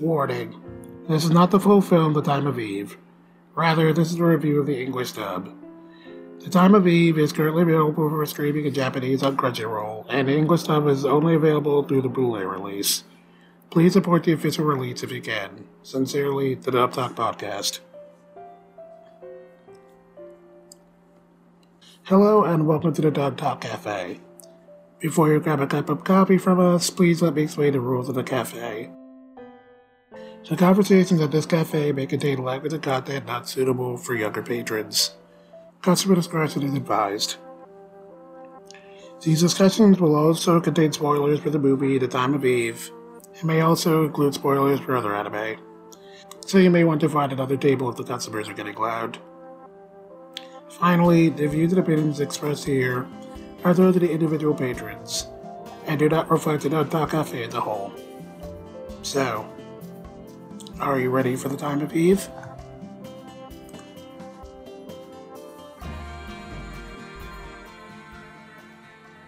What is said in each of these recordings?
Warning. This is not the full film The Time of Eve. Rather, this is a review of the English dub. The Time of Eve is currently available for streaming in Japanese on Crunchyroll, and the English dub is only available through the Blu-ray release. Please support the official release if you can. Sincerely, the Dub Talk Podcast. Hello and welcome to the Dub Talk Cafe. Before you grab a cup of coffee from us, please let me explain the rules of the cafe. The conversations at this cafe may contain language and content not suitable for younger patrons. Customer discretion is advised. These discussions will also contain spoilers for the movie The Time of Eve, and may also include spoilers for other anime. So you may want to find another table if the customers are getting loud. Finally, the views and opinions expressed here are those of the individual patrons, and do not reflect the Talk Cafe as a whole. So, are you ready for the time of Eve?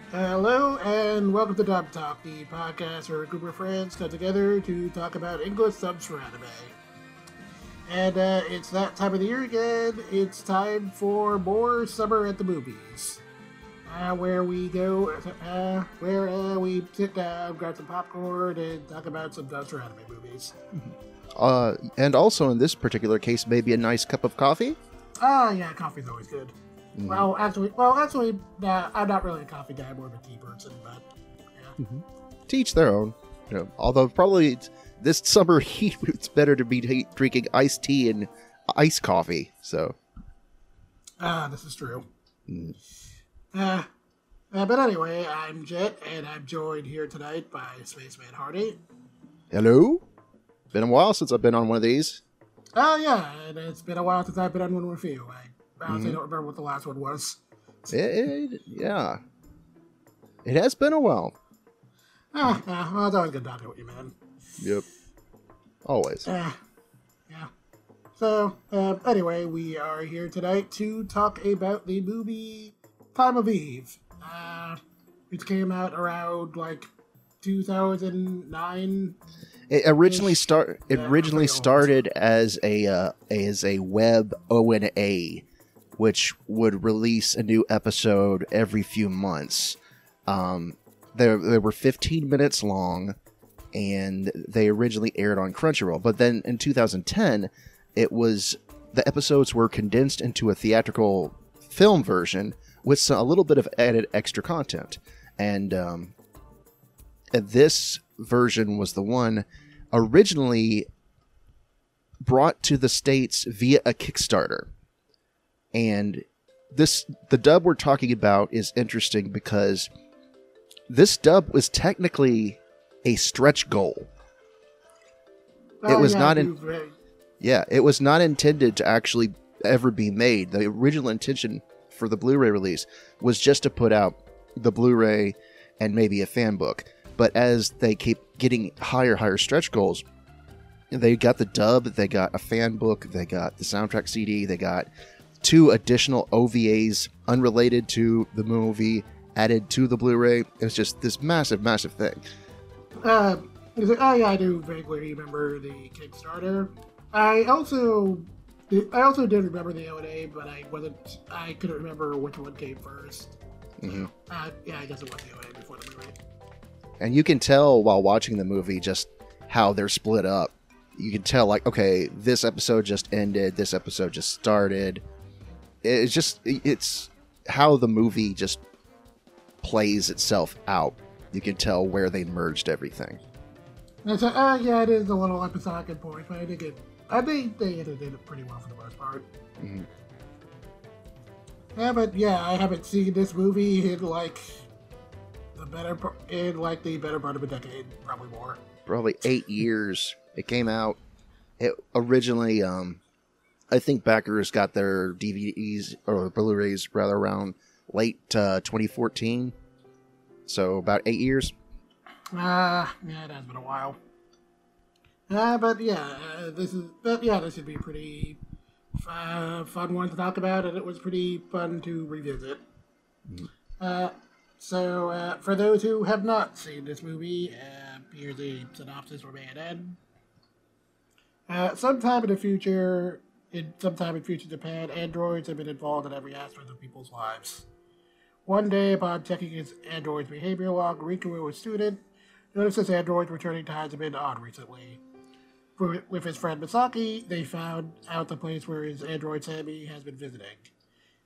Hello and welcome to Dub Talk, the podcast where a group of friends come together to talk about English subs for anime. And uh, it's that time of the year again. It's time for more summer at the movies, uh, where we go, uh, where uh, we sit down, grab some popcorn, and talk about some dubs for anime movies. Uh, and also in this particular case, maybe a nice cup of coffee. Ah, yeah, coffee's always good. Mm. Well, actually, well, actually, nah, I'm not really a coffee guy. I'm more of a tea person, but yeah. To each their own. You know, although probably it's- this summer heat, it's better to be drinking iced tea and iced coffee. So Ah, this is true. Mm. Uh, uh, but anyway, I'm Jet, and I'm joined here tonight by Spaceman Hardy. hello. Been a while since I've been on one of these. Oh, yeah, and it's been a while since I've been on one with you. I honestly Mm-hmm. don't remember what the last one was. It, it- yeah, it has been a while. Ah, yeah, well, it's always good talking with you, man. Yep, always. Ah, yeah. So, uh, anyway, we are here tonight to talk about the movie Time of Eve, uh, which came out around like 2009. It originally start. It originally started as a uh, as a web ONA, which would release a new episode every few months. Um, they they were 15 minutes long, and they originally aired on Crunchyroll. But then in 2010, it was the episodes were condensed into a theatrical film version with some, a little bit of added extra content, and um, and this version was the one originally brought to the states via a Kickstarter. And this the dub we're talking about is interesting because this dub was technically a stretch goal. It was not in- Yeah, it was not intended to actually ever be made. The original intention for the Blu-ray release was just to put out the Blu-ray and maybe a fan book. But as they keep getting higher, higher stretch goals, they got the dub, they got a fan book, they got the soundtrack CD, they got two additional OVAs unrelated to the movie added to the Blu-ray. It was just this massive, massive thing. Uh, he's like, oh yeah, I do vaguely remember the Kickstarter. I also, I also did remember the ONA, but I wasn't, I couldn't remember which one came 1st Mhm. Uh, yeah, I guess it was the ONA before the movie. And you can tell while watching the movie just how they're split up. You can tell like okay, this episode just ended, this episode just started. It's just it's how the movie just plays itself out. You can tell where they merged everything. And so, uh, yeah, it is a little episodic at points, but I think it, I think they did it pretty well for the most part. Mhm. Yeah, but yeah, I haven't seen this movie in like better in like the better part of a decade, probably more. Probably eight years. It came out. It originally, um, I think backers got their DVDs or Blu-rays rather around late uh, 2014. So about eight years. Ah, yeah, it has been a while. Uh, but yeah, uh, this is but yeah, this should be a pretty uh, fun one to talk about, and it was pretty fun to revisit. Uh, so, uh, for those who have not seen this movie, uh, here's a synopsis from A&N. Uh, sometime in the future, in sometime in future Japan, androids have been involved in every aspect of people's lives. One day, upon checking his android's behavior log, Rikuo, a student, notices androids returning to been odd recently. For, with his friend Misaki, they found out the place where his android Sammy has been visiting.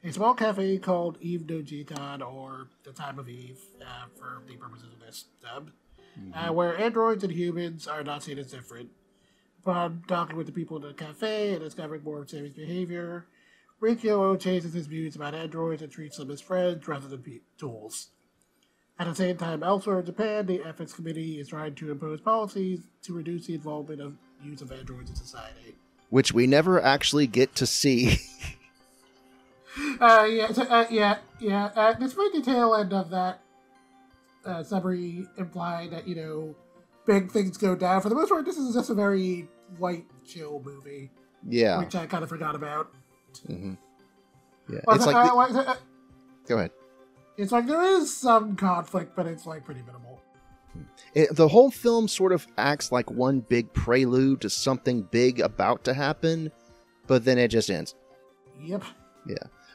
A small cafe called Eve no Jikan, or the Time of Eve, uh, for the purposes of this dub, uh, where androids and humans are not seen as different. Upon talking with the people in the cafe and discovering more of Sammy's behavior, Rikuo changes his views about androids and treats them as friends rather than tools. At the same time, elsewhere in Japan, the Ethics Committee is trying to impose policies to reduce the involvement of use of androids in society. Which we never actually get to see. Uh, yeah, so, uh, yeah, yeah. Uh, despite the tail end of that uh, summary implying that you know big things go down, for the most part, this is just a very light, chill movie, yeah. which I kind of forgot about. hmm Yeah. Well, It's like uh, the- uh, go ahead. it's like there is some conflict, but it's like pretty minimal. It, the whole film sort of acts like one big prelude to something big about to happen, but then it just ends. Yep.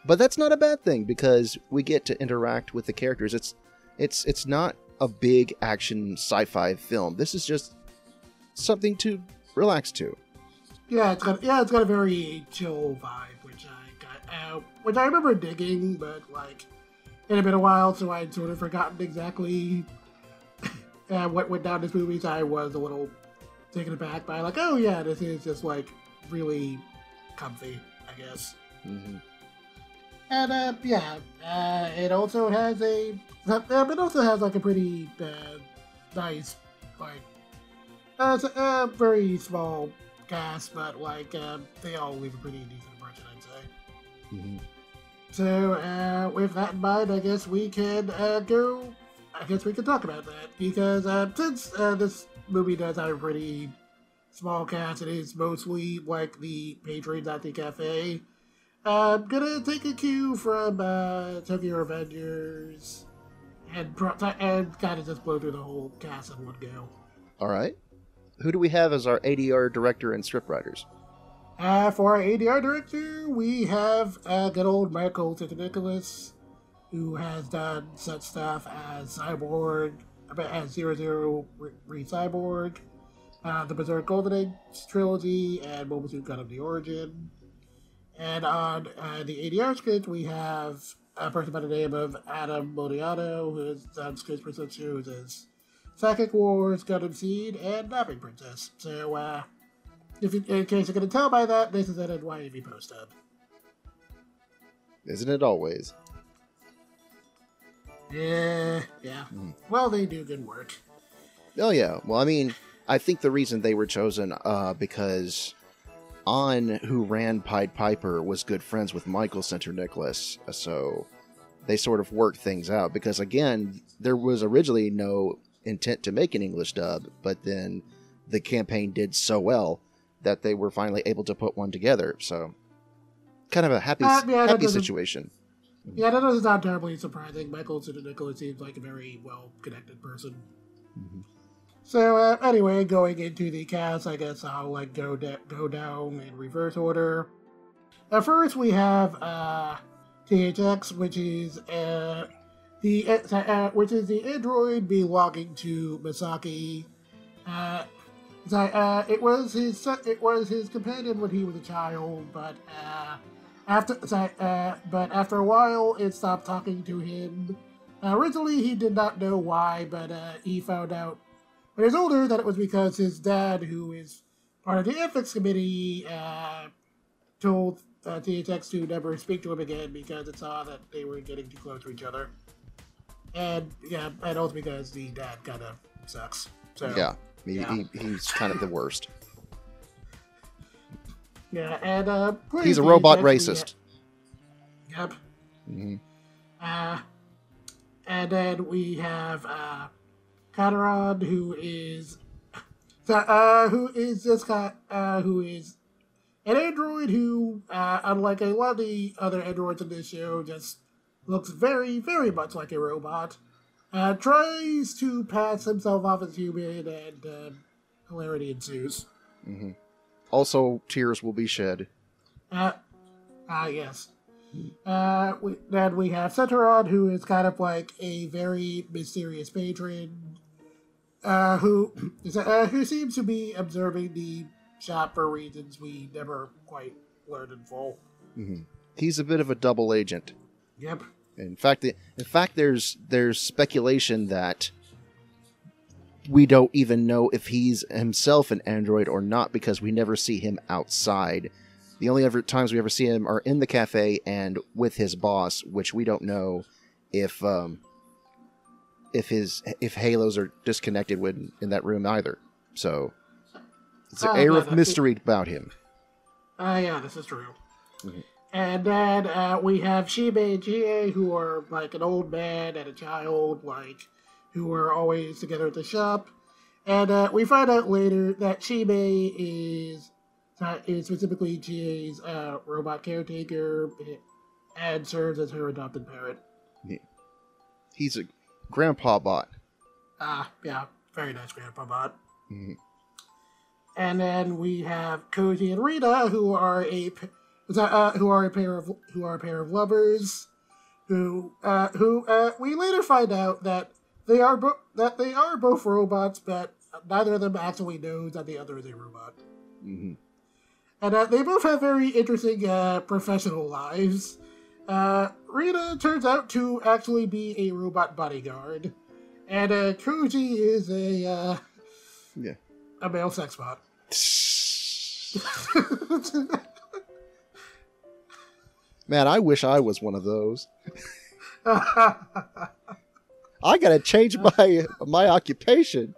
But that's not a bad thing because we get to interact with the characters. It's it's it's not a big action sci-fi film. This is just something to relax to. Yeah, it's got yeah, it's got a very chill vibe, which I got, uh, which I remember digging, but like it had been a while, so I'd sort of forgotten exactly uh, what went down this movie. So I was a little taken aback by like, oh yeah, this is just like really comfy, I guess. hmm And uh, yeah, uh, it also has a uh, it also has like a pretty uh, nice like uh, it's a, a very small cast, but like uh, they all leave a pretty decent impression, I'd say. hmm So uh, with that in mind, I guess we can uh, go. I guess we can talk about that because uh, since uh, this movie does have a pretty small cast, it is mostly like the patrons at the cafe. I'm gonna take a cue from uh, Tokyo Revengers and pro- and kind of just blow through the whole cast in one go. All right. Who do we have as our ADR director and scriptwriters? Uh, for our ADR director, we have uh, good old Michael Nicholas, who has done such stuff as Cyborg, as Zero Zero Re Cyborg, uh, the Berserk Golden Age trilogy, and Mobile Suit Gundam The Origin. And on uh, the ADR script, we have a person by the name of Adam Modiano, who is done scripts for such shows as Psychic Wars, Gundam Seed, and Napping Princess. So, uh, if you, in case you're going to tell by that, this is an NYAV post up. Isn't it always? Yeah, yeah. Mhm. Well, they do good work. Oh yeah. Well, I mean, I think the reason they were chosen uh, because on who ran Pied Piper was good friends with Michael Sinterniklaas, so they sort of worked things out. Because again, there was originally no intent to make an English dub, but then the campaign did so well that they were finally able to put one together. So, kind of a happy, Uh, yeah, happy situation. Yeah, that doesn't sound terribly surprising. Michael Sinterniklaas seems like a very well connected person. Mhm. So uh, anyway, going into the cast, I guess I'll like go go down in reverse order. At first, we have uh, THX, which is uh, the uh, uh, which is the android belonging to Misaki. Uh, uh, it was his it was his companion when he was a child, but uh, after uh, but after a while, it stopped talking to him. Uh, originally, he did not know why, but uh, he found out when he was older that it was because his dad, who is part of the ethics committee, uh, told uh, THX to never speak to him again because it saw that they were getting too close to each other. And yeah, and also because the dad kind of sucks. So Yeah, he, Yeah. He, he's kind of the worst. yeah, and uh, He's a robot racist. Yep. hmm Uh, and then we have uh, Katarad, who is uh, who is this guy, uh, who is an android who, uh, unlike a lot of the other androids in this show, just looks very, very much like a robot. Uh, tries to pass himself off as human, and uh, hilarity ensues. hmm also tears will be shed. Uh, ah, yes. Uh, we, then we have Centauron, who is kind of like a very mysterious patron, uh, who is, uh, who seems to be observing the shop for reasons we never quite learned in full. hmm He's a bit of a double agent. Yep. In fact, in fact, there's there's speculation that we don't even know if he's himself an android or not because we never see him outside. The only ever times we ever see him are in the cafe and with his boss, which we don't know if um, if his if halos are disconnected when in that room either. So it's an air yeah, of mystery about him. Uh, yeah, this is true. Mhm. And then uh, we have Shibe and Chie, who are like an old man and a child, like who are always together at the shop. And uh, we find out later that Shibe is is specifically Chie's uh, robot caretaker and serves as her adopted parent. He's a grandpa bot. Ah, yeah, very nice grandpa bot. Mhm. And then we have Koji and Rita, who are a uh, who are a pair of who are a pair of lovers, who uh, who uh, we later find out that they are bo- that they are both robots, but neither of them actually knows that the other is a robot. hmm And uh, they both have very interesting uh, professional lives. Uh, Rita turns out to actually be a robot bodyguard, and uh, Koji is a uh, Yeah. a male sex bot. Man, I wish I was one of those. I gotta change my my occupation.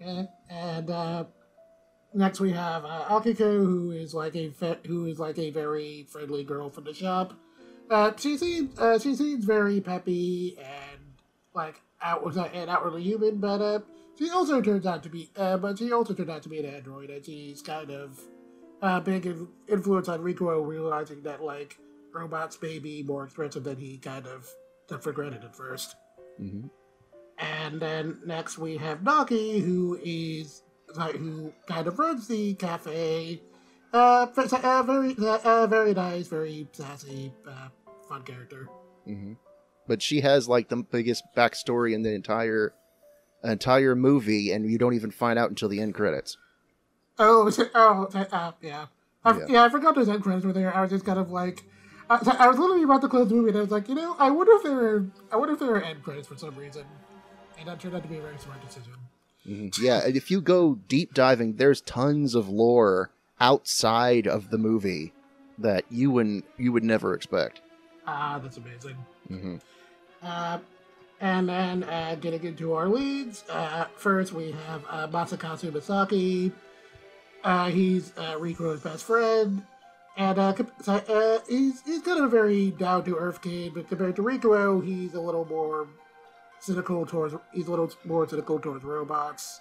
and and uh, next we have uh, Akiko, who is like a who is like a very friendly girl from the shop. Uh, she seems uh, she seems very peppy and like outward and outwardly human, but uh, she also turns out to be uh, but she also turned out to be an android, and she's kind of uh, big in- influence on Rico, realizing that like robots may be more expensive than he kind of took for granted at first. hmm And then next we have Nagi, who is like, who kind of runs the cafe. Uh, uh very, uh, very nice, very sassy, uh, fun character. hmm But she has like the biggest backstory in the entire entire movie, and you don't even find out until the end credits. Oh, oh, uh, yeah. I, Yeah. yeah. I forgot those end credits were there. I was just kind of like, I, I was literally about to close the movie, and I was like, you know, I wonder if there are, I wonder if there are end credits for some reason. And that turned out to be a very smart decision. Mhm. Yeah, and if you go deep diving, there's tons of lore outside of the movie that you wouldn't you would never expect. Ah, that's amazing. hmm Uh, and then uh, getting into our leads, uh, first we have uh, Masakazu Misaki. Uh, he's uh, Rikuo's best friend, and uh, uh, he's he's kind of a very down to earth kid, but compared to Rikuo, he's a little more cynical towards he's a little more cynical towards robots,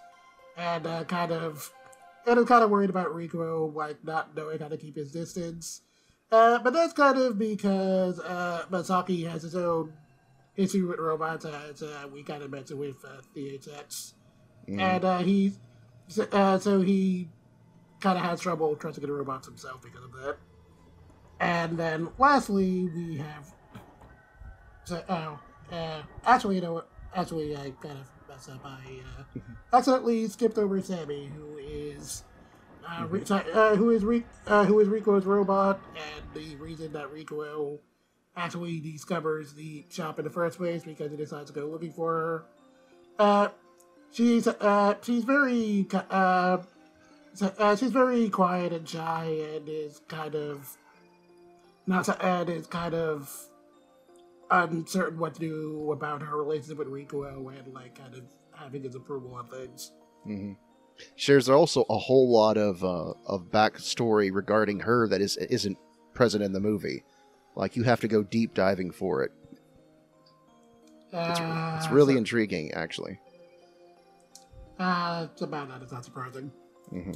and uh, kind of and is kind of worried about Rico like not knowing how to keep his distance. Uh, but that's kind of because uh, Masaki has his own issue with robots, as uh, we kind of mentioned with uh, THX. Mhm. And uh, he, so, uh, so he kind of has trouble trying trusting in robots himself because of that. And then lastly, we have. So, oh, uh, actually, you know? Actually, I kind of messed up. I uh, accidentally skipped over Sammy, who is. Uh, Ri- sorry, uh, who is Ri- uh, who is Rico's robot, and the reason that Rico actually discovers the shop in the first place because he decides to go looking for her. Uh, she's uh, she's very uh, uh, she's very quiet and shy and is kind of not and is kind of uncertain what to do about her relationship with Rico and like kind of having his approval on things. hmm There's also a whole lot of uh, of backstory regarding her that is isn't present in the movie. Like you have to go deep diving for it. It's, Uh, it's really so- intriguing, actually. uh, it's about that. It's not surprising. hmm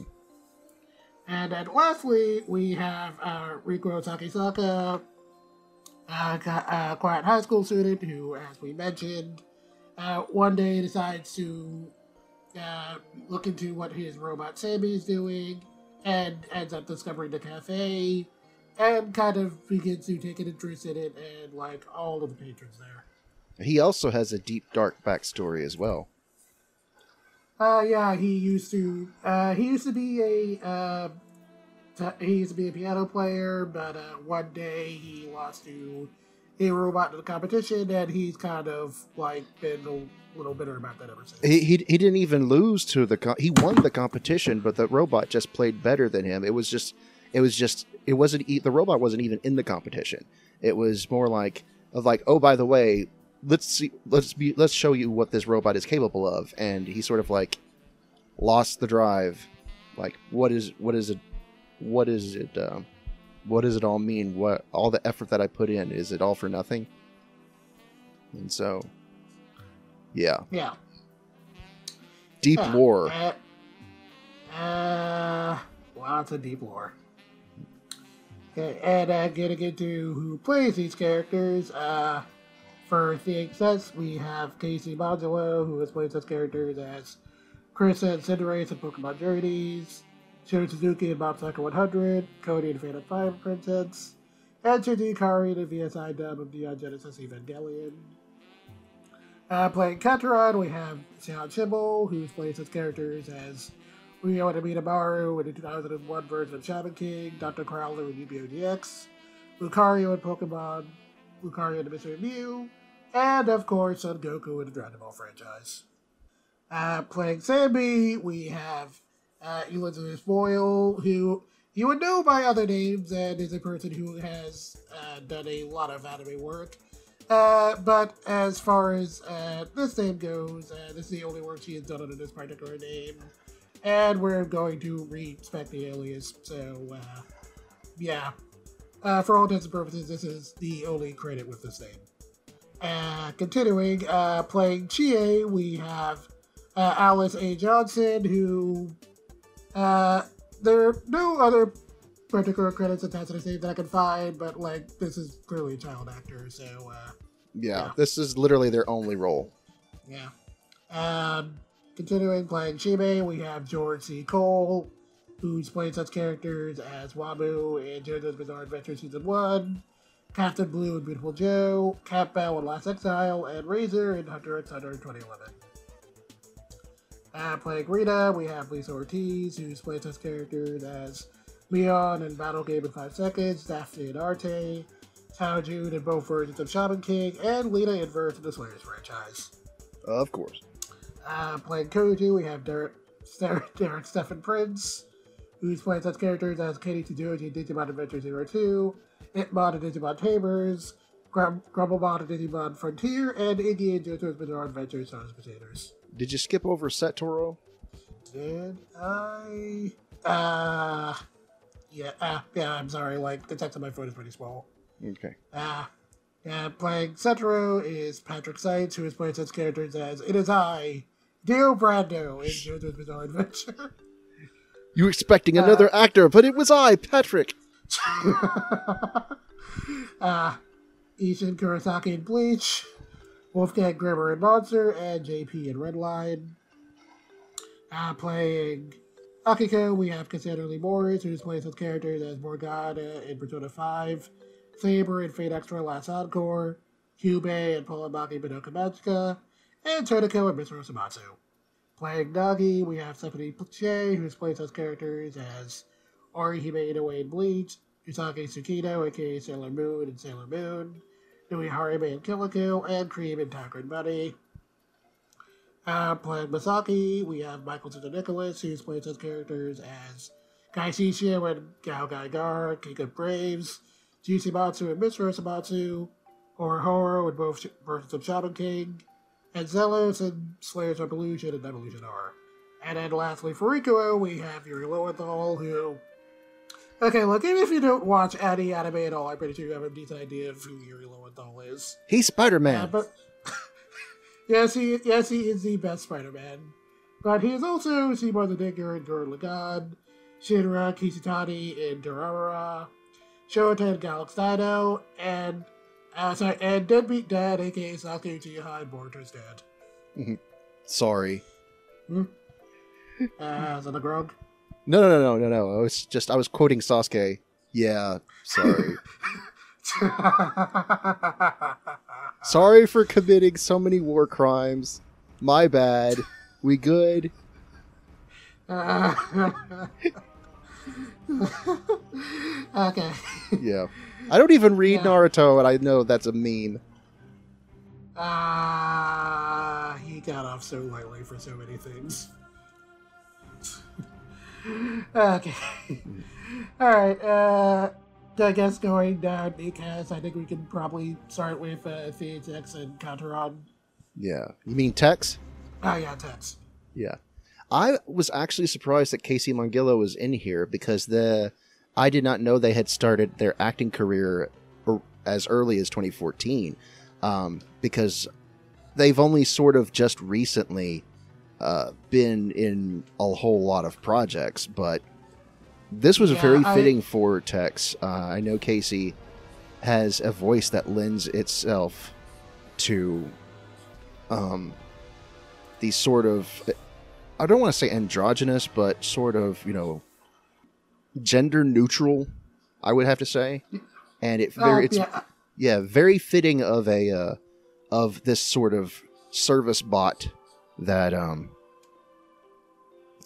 And then lastly, we have uh, Riko Takisaka, a uh, quiet high school student who, as we mentioned, uh, one day decides to uh, look into what his robot Sammy is doing and ends up discovering the cafe and kind of begins to take an interest in it and like all of the patrons there. He also has a deep, dark backstory as well. Uh, yeah, he used to. Uh, he used to be a. He used to be a piano player, but uh, one day he lost to a robot in the competition, and he's kind of like been a little bitter about that ever since. He, he, he didn't even lose to the co- he won the competition, but the robot just played better than him. It was just it was just it wasn't the robot wasn't even in the competition. It was more like of like oh by the way let's see let's be let's show you what this robot is capable of, and he sort of like lost the drive. Like what is what is it what is it um, what does it all mean? What all the effort that I put in is it all for nothing? And so yeah, yeah. deep Yeah, lore. Uh, uh, lots of deep lore. Okay, and uh, getting into who plays these characters. Uh, for the access, we have Casey Mongillo, who has played such characters as Chris and Cinderace in Pokemon Journeys, Sho Suzuki in Mob Psycho 100, Cody in Phantom Fire Princess, and Shinji Ikari in the VSI dub of Neon Genesis Evangelion. Uh, playing Kateron, we have Sean Schemmel, who's played such characters as Ryo and Amidamaru in the 2001 version of Shaman King, Dr. Crowler in Yu-Gi-Oh! GX, Lucario in Pokemon, Lucario in the Mystery Mew, and of course Son Goku in the Dragon Ball franchise. Uh, playing Sammy, we have uh, Elizabeth Boyle, who you would know by other names and is a person who has uh, done a lot of anime work. Uh, but as far as uh, this name goes, uh, this is the only work she has done under this particular name. And we're going to respect the alias, so uh, yeah. Uh, for all intents and purposes, this is the only credit with this name. Continuing, playing Chie, we have Alice A. Johnson, who uh, there are no other particular credits attached to this name that I can find, but like this is clearly a child actor, so uh, Yeah, Yeah. this is literally their only role. yeah. Um, continuing playing Shibe, we have George C. Cole, who's played such characters as Wabu in JoJo's Bizarre Adventure Season 1, Captain Blue in Beautiful Joe, Cat Bell in Last Exile, and Razor in Hunter x Hunter 2011. Uh, playing Rita, we have Lisa Ortiz, who's played such characters as Leon in Battle Game in 5 Seconds, Daphne and Arte, Tao Jun in both versions of Shaman King, and Lina Inverse of the Slayers franchise. Of course. Uh, playing Koji, we have Derek, Derek, Derek Stephen Prince, who's played such characters as Ken Ichijouji in Digimon Adventure 02, Impmon in Digimon Tamers, Grum- Grumblemon in Digimon Frontier, and Iggy in JoJo's Bizarre Adventure Stars Potatoes. Did you skip over Setoro? Did I? Uh, yeah, uh, yeah, I'm sorry, like, the text on my phone is pretty small. Okay. Ah, yeah, playing Setoro is Patrick Seitz, who has played such characters as It Is I, Dio Brando in JoJo's Bizarre Adventure. You were expecting Uh, another actor, but it was I, Patrick. uh, Isshin Kurosaki in Bleach, Wolfgang Grimmer and Monster, and JP and Redline. Uh, playing Akiko, we have Cassandra Lee Morris, who's played such characters as Morgana in Persona 5, Saber in Fate Extra Last Encore, Kyubey in Puella Magi Madoka Magica, and Totoko in Mr. Osomatsu. Playing Nagi, we have Stephanie Sheh, who played those characters as Orihime Inoue in Bleach, Usagi Tsukino, aka Sailor Moon and Sailor Moon, Nui Harime in Kill and Cream in Tiger and Bunny. Uh, playing Masaki, we have Michael Sinterniklaas, who's played such characters as Kai Shishio and Gao Gai Gar, King of Braves, Jyushimatsu and Mr. Osomatsu, or Horo in both versions of Shaman King, and Xellos and Slayers of Evolution and Evolution R. And then lastly, for Rikuo, we have Yuri Lowenthal, who Okay, look, even if you don't watch any anime at all, I'm pretty sure you have a decent idea of who Yuri Lowenthal is. He's Spider Man. but yes, he yes he is the best Spider-Man, but he is also Simon the Digger in Gurren Lagann, Shinra Kishitani in Durarara, Shota in Galax Dino, and uh, sorry, and Deadbeat Dad, aka Sasuke Uchiha in Boruto's Dad. Sorry. Uh, is that a grog? No, no, no, no, no, no. I was just I was quoting Sasuke. Yeah, sorry. sorry for committing so many war crimes. My bad. We good? Uh, okay. Yeah. I don't even read Yeah. Naruto, and I know that's a meme. Ah, he got off so lightly for so many things. okay. Alright, uh, I guess going down because I think we can probably start with uh, Theatex and Counteron. Yeah. You mean Tex? Oh, yeah, Tex. Yeah. I was actually surprised that Casey Mongillo was in here because the I did not know they had started their acting career er- as early as 2014 um, because they've only sort of just recently uh, been in a whole lot of projects, but this was Yeah, very I- fitting for Tex. Uh, I know Casey has a voice that lends itself to um, these sort of I don't want to say androgynous, but sort of you know gender neutral. I would have to say, and it Oh, very it's yeah, yeah very fitting of a uh, of this sort of service bot that um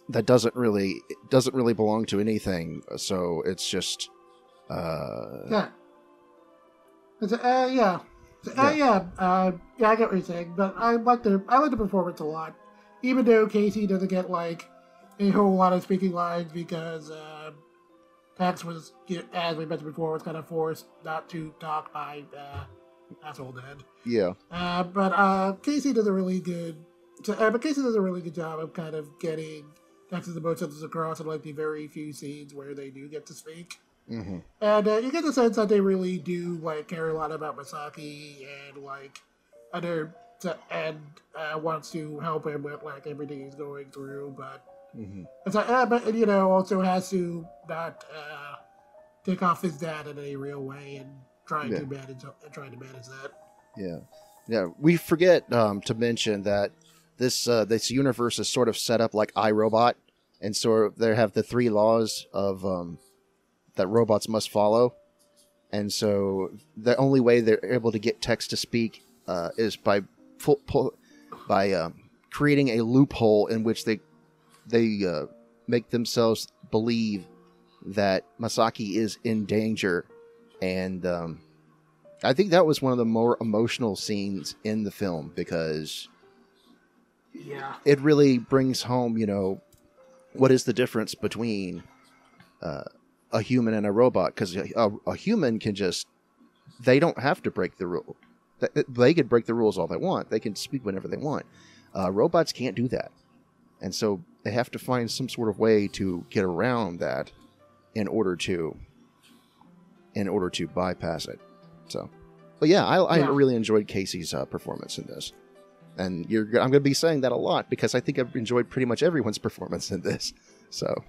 that doesn't really doesn't really belong to anything. So it's just uh yeah. It's, uh, yeah. So, uh, yeah, uh, yeah, I get what you're saying, but I like the I like the performance a lot, even though Casey doesn't get like a whole lot of speaking lines because uh, Pax was, you know, as we mentioned before, was kind of forced not to talk by uh, asshole dad. yeah Uh, but uh, Casey does a really good. So, uh, but Casey does a really good job of kind of getting Tex's emotions across and like the very few scenes where they do get to speak. hmm And uh, you get the sense that they really do like care a lot about Masaki and like other and uh, wants to help him with like everything he's going through, but hmm it's like, uh, but you know, also has to not uh, take off his dad in any real way and trying Yeah. to manage and trying to manage that. Yeah, yeah. We forget um, to mention that this uh, this universe is sort of set up like iRobot, and so they have the three laws of um, that robots must follow, and so the only way they're able to get Tex to speak uh, is by pull, by um, creating a loophole in which they they uh, make themselves believe that Masaki is in danger, and um, I think that was one of the more emotional scenes in the film because Yeah. it really brings home, you know, what is the difference between uh, a human and a robot? Because a, a, a human can just, they don't have to break the rule. They, they can break the rules all they want. They can speak whenever they want. Uh, robots can't do that. And so they have to find some sort of way to get around that in order to, in order to bypass it. So, but yeah, I, I Yeah. really enjoyed Casey's uh, performance in this and you're I'm going to be saying that a lot because I think I've enjoyed pretty much everyone's performance in this. So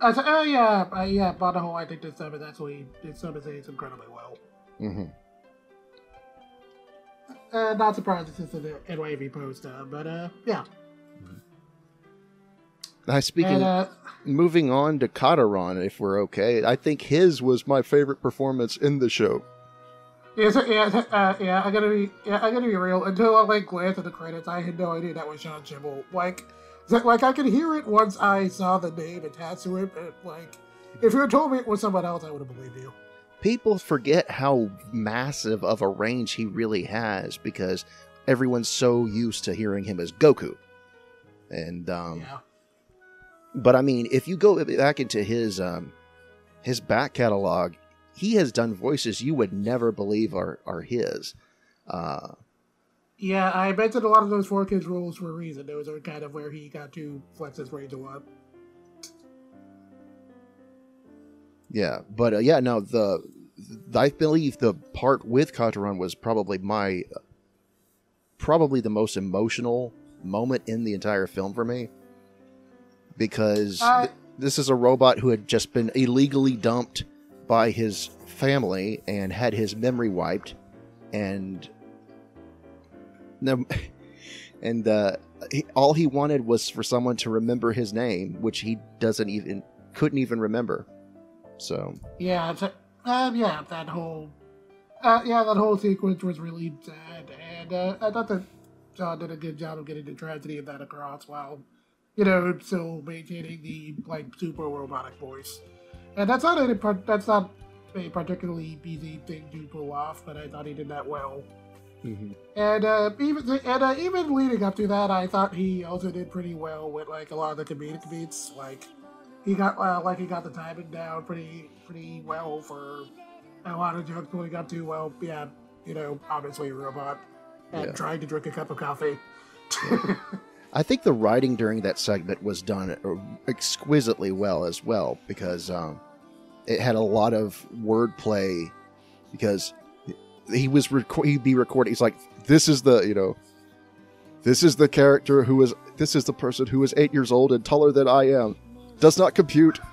Uh, so, uh, yeah, uh, yeah, but the whole I think this is actually this sub is incredibly well. hmm Uh, not surprised is an NYV post, uh, but uh, yeah. now speaking, And uh, moving on to Kataran, if we're okay, I think his was my favorite performance in the show. Yeah, so, yeah, uh, yeah, I gotta be, yeah, I gotta be real. Until I like glanced at the credits, I had no idea that was Sean Schemmel. Like, like I could hear it once I saw the name attached to it, but like, if you had told me it was someone else, I would have believed you. People forget how massive of a range he really has because everyone's so used to hearing him as Goku. And um, yeah, But I mean, if you go back into his um, his back catalog, he has done voices you would never believe are are his. Uh, yeah. I mentioned a lot of those four kids roles for a reason. Those are kind of where he got to flex his range a lot. yeah, but uh, yeah, no, the I believe the part with Kataran was probably my probably the most emotional moment in the entire film for me because I- th- this is a robot who had just been illegally dumped by his family and had his memory wiped and and uh, he, all he wanted was for someone to remember his name, which he doesn't even couldn't even remember. So Yeah, uh, yeah, that whole, uh, yeah, that whole sequence was really sad, and uh, I thought that Sean did a good job of getting the tragedy of that across while, you know, still maintaining the like super robotic voice. And that's not a that's not a particularly easy thing to pull off, but I thought he did that well. And uh, even and uh, even leading up to that, I thought he also did pretty well with like a lot of the comedic beats. Like he got uh, like he got the timing down pretty pretty well for a lot of jokes building up to well, yeah, you know, obviously a robot and Yeah. trying to drink a cup of coffee. I think the writing during that segment was done uh, exquisitely well as well because um, it had a lot of wordplay. Because he was reco- he'd be recording. He's like, "This is the you know, this is the character who is this is the person who is eight years old and taller than I am. Does not compute."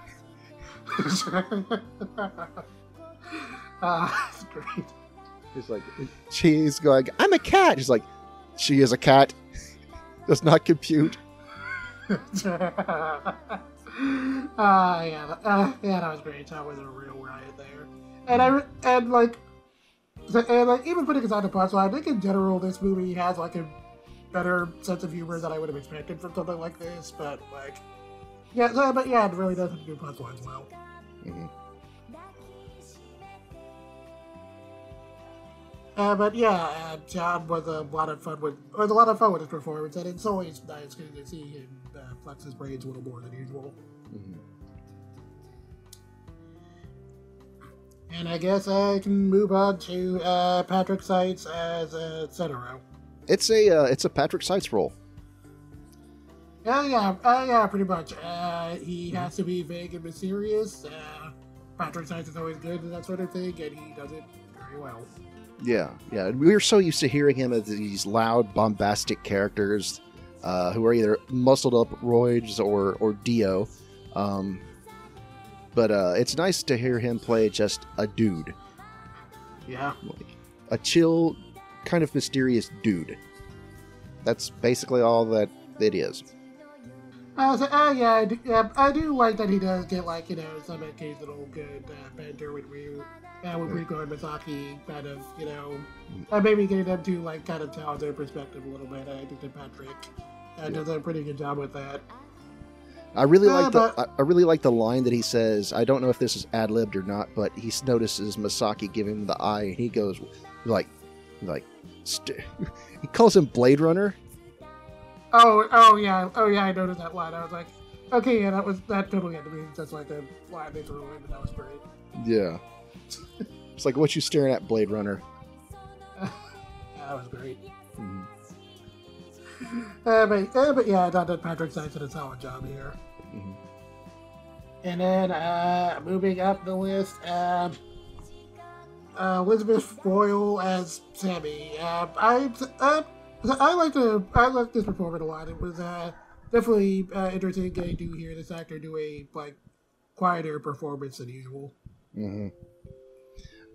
Ah, it's great. He's like, she's going, "I'm a cat." He's like, "She is a cat. Does not compute." Ah, yeah, that- uh, yeah, that was great. That was a real riot there, and I and like, and like even putting aside the punchline, I think in general this movie has like a better sense of humor than I would have expected from something like this. But like, yeah, so, but yeah, it really doesn't do punchlines well. Mhm. Uh, but yeah, uh, Sean was a lot of fun with was a lot of fun with his performance, and it's always nice to see him uh, flex his brains a little more than usual. Mhm. And I guess I can move on to uh, Patrick Seitz as uh, Setoro. It's a uh, it's a Patrick Seitz role. Yeah, yeah, uh, yeah, pretty much. Uh, he has to be vague and mysterious. Uh, Patrick Seitz is always good and that sort of thing, and he does it very well. Yeah, yeah. We were so used to hearing him as these loud, bombastic characters uh, who are either muscled up roids or or Dio. Um, but uh, it's nice to hear him play just a dude, Yeah. like a chill, kind of mysterious dude. That's basically all that it is. Uh, so, uh, yeah, I do, yeah, I do like that he does get like you know some occasional good uh, banter with Ryu, uh, with Rico and Misaki, kind of you know, uh, maybe getting them to like kind of tell their perspective a little bit. I think that Patrick uh, does a pretty good job with that. I really Yeah, like the but- I, really like the line that he says. I don't know if this is ad libbed or not, but he notices Masaki giving him the eye, and he goes like, like, st- he calls him Blade Runner. Oh, oh yeah, oh yeah, I noticed that line. I was like, okay, yeah, that was that totally had to be just like a line they threw in, but that was great. Yeah, it's like what you staring at, Blade Runner. That was great. Mhm. Uh, but, uh, but yeah, I thought that Patrick Seitz did a solid job here. Mhm. And then uh, moving up the list, um, uh, Elizabeth Royal as Sammy. Uh, I uh, I like the I like this performance a lot. It was uh, definitely uh, interesting getting to hear this actor do a like quieter performance than usual. Mhm.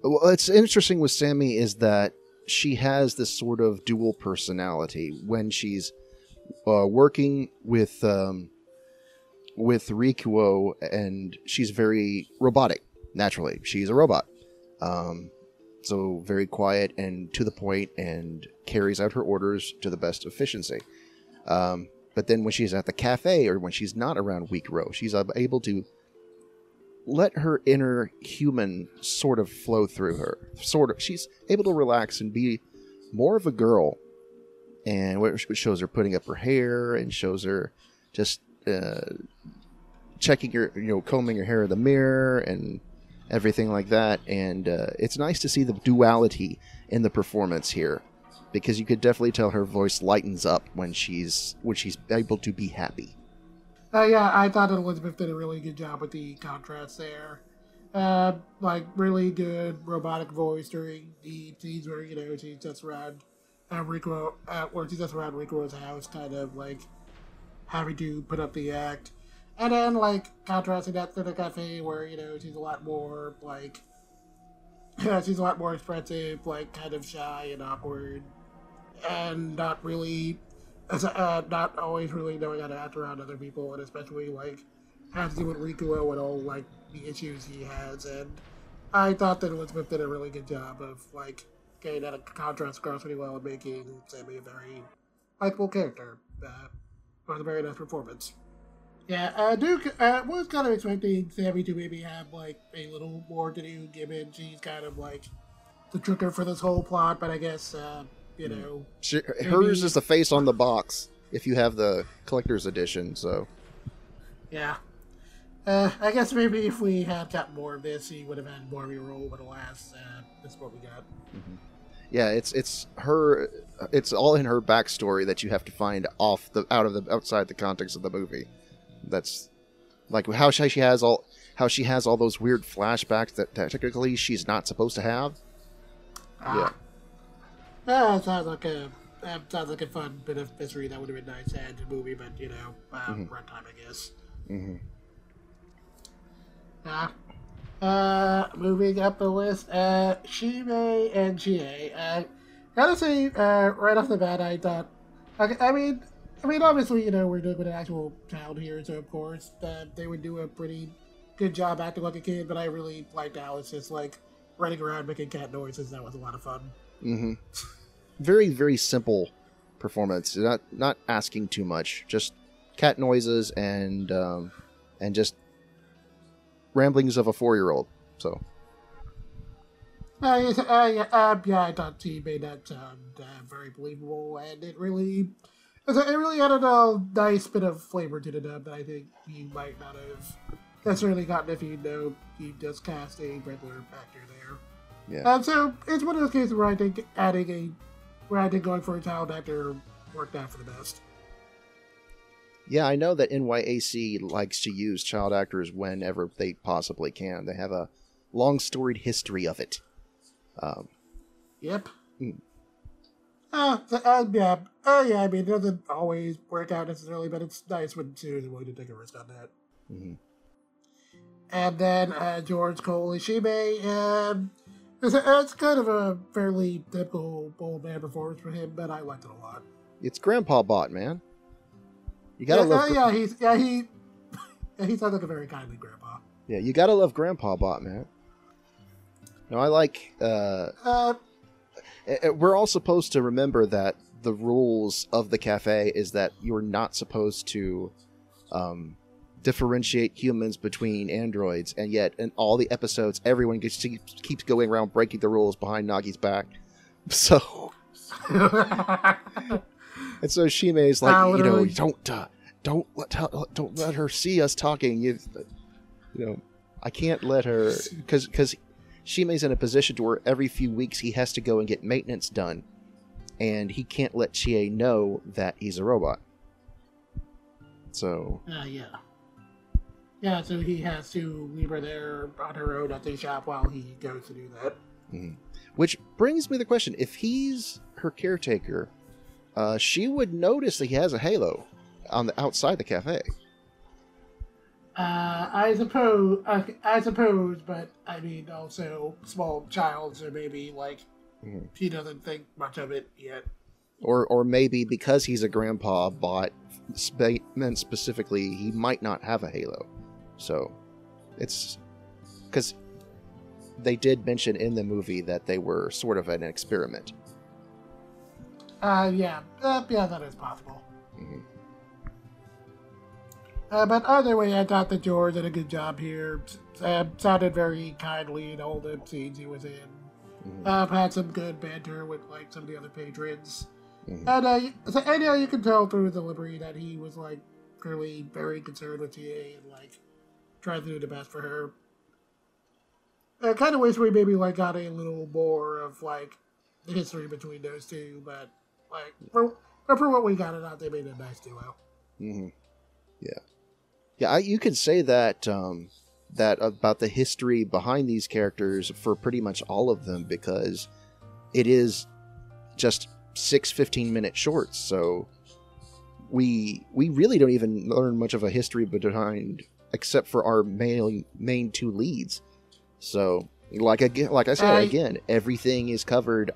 What's interesting with Sammy is that she has this sort of dual personality when she's uh, working with um, with Rikuo, and she's very robotic. Naturally, she's a robot, um, so very quiet and to the point, and carries out her orders to the best efficiency. Um, but then when she's at the cafe or when she's not around Rikuo, she's uh, able to let her inner human sort of flow through her. Sort of, she's able to relax and be more of a girl, and which shows her putting up her hair and shows her just uh, checking her, you know, combing her hair in the mirror and everything like that. And uh, it's nice to see the duality in the performance here, because you could definitely tell her voice lightens up when she's when she's able to be happy. Uh, yeah, I thought that Elizabeth did a really good job with the contrast there. Uh, like really good robotic voice during the scenes where you know she's just around uh, Rico, uh, where she's just around Rico's house, kind of like having to put up the act, and then like contrasting that to the cafe where you know she's a lot more like she's a lot more expressive, like kind of shy and awkward, and not really as uh, not always really knowing how to act around other people, and especially like have to do with Rikuo and all like the issues he has. And I thought that Elizabeth did a really good job of like getting that contrast across really well and making Sammy a very likable character. Uh, was a very nice performance. Yeah, uh, Duke uh, was kind of expecting Sammy to maybe have like a little more to do, given she's kind of like the trigger for this whole plot. But I guess uh, you know, She, hers is the face on the box if you have the collector's edition. So yeah. Uh, I guess maybe if we had got more of this, he would have had more of a role. But alas, uh, this is what we got. yeah, it's it's her. It's all in her backstory that you have to find off the out of the outside the context of the movie. That's like how she she has all how she has all those weird flashbacks that technically she's not supposed to have. Yeah. It sounds like a that sounds like a fun bit of mystery that would have been nice to add to the movie, but you know, uh, runtime, I guess. hmm Ah. Uh, moving up the list, uh, Shime and Ga. Uh, gotta say, uh, right off the bat, I thought, okay, I mean, I mean, obviously, you know, we're doing with an actual child here, so of course, uh, they would do a pretty good job acting like a kid, but I really liked how Alice just, like, running around making cat noises. That was a lot of fun. hmm Very very simple performance. Not not asking too much. Just cat noises and um, and just ramblings of a four year old. So Uh, yes, uh, yeah, uh, I thought he made that sound uh, very believable, and it really, it really added a nice bit of flavor to the dub that I think you might not have necessarily gotten if you know you just cast a regular actor there. yeah. And so it's one of those cases where I think adding a, where I did going for a child actor worked out for the best. Yeah, I know that NYAV likes to use child actors whenever they possibly can. They have a long storied history of it. Um, Yep. Hmm. Uh, so, uh, yeah, uh, yeah. I mean, it doesn't always work out necessarily, but it's nice when studios are willing to take a risk on that. mhm. And then uh, George Cole Ishime. Um, it's, it's kind of a fairly typical old man performance for him, but I liked it a lot. It's Grandpa Bot, man. You gotta yeah, love. uh, yeah, he's yeah he yeah, he sounds like a very kindly grandpa. yeah, you gotta love Grandpa Bot, man. No, I like. Uh, Uh, we're all supposed to remember that the rules of the cafe is that you're not supposed to um, differentiate humans between androids, and yet in all the episodes, everyone gets to, keeps going around breaking the rules behind Nagi's back. So, and so Shime's like, Ah, you know, don't uh, don't let don't let her see us talking. You, you know, I can't let her because because Shime's in a position to where every few weeks he has to go and get maintenance done, and he can't let Chie know that he's a robot. So uh, yeah. Yeah, so he has to leave her there on her own at the shop while he goes to do that. Which brings me the question: If he's her caretaker, uh, she would notice that he has a halo on the outside the cafe. Uh, I suppose, uh, I suppose, but I mean, also small child, so maybe like Mhm. he doesn't think much of it yet. Or, or maybe because he's a grandpa spe- meant specifically, he might not have a halo. So, it's because they did mention in the movie that they were sort of an experiment. Uh, yeah, uh, yeah, that is possible. Mhm. Uh, but either way, I thought that George did a good job here. Uh, sounded very kindly in all the scenes he was in. Mhm. Uh, had some good banter with like some of the other patrons. Mhm. And, uh, so, and yeah, you can tell through the delivery that he was like clearly very concerned with TA and like trying to do the best for her. I kind of wish we maybe like got a little more of like the history between those two, but like for for what we got, it out they made a nice duo. hmm Yeah, yeah. I, you could say that um, that about the history behind these characters for pretty much all of them because it is just six 15 minute shorts. So we we really don't even learn much of a history behind except for our main main two leads. So like again, like I said I- again, everything is covered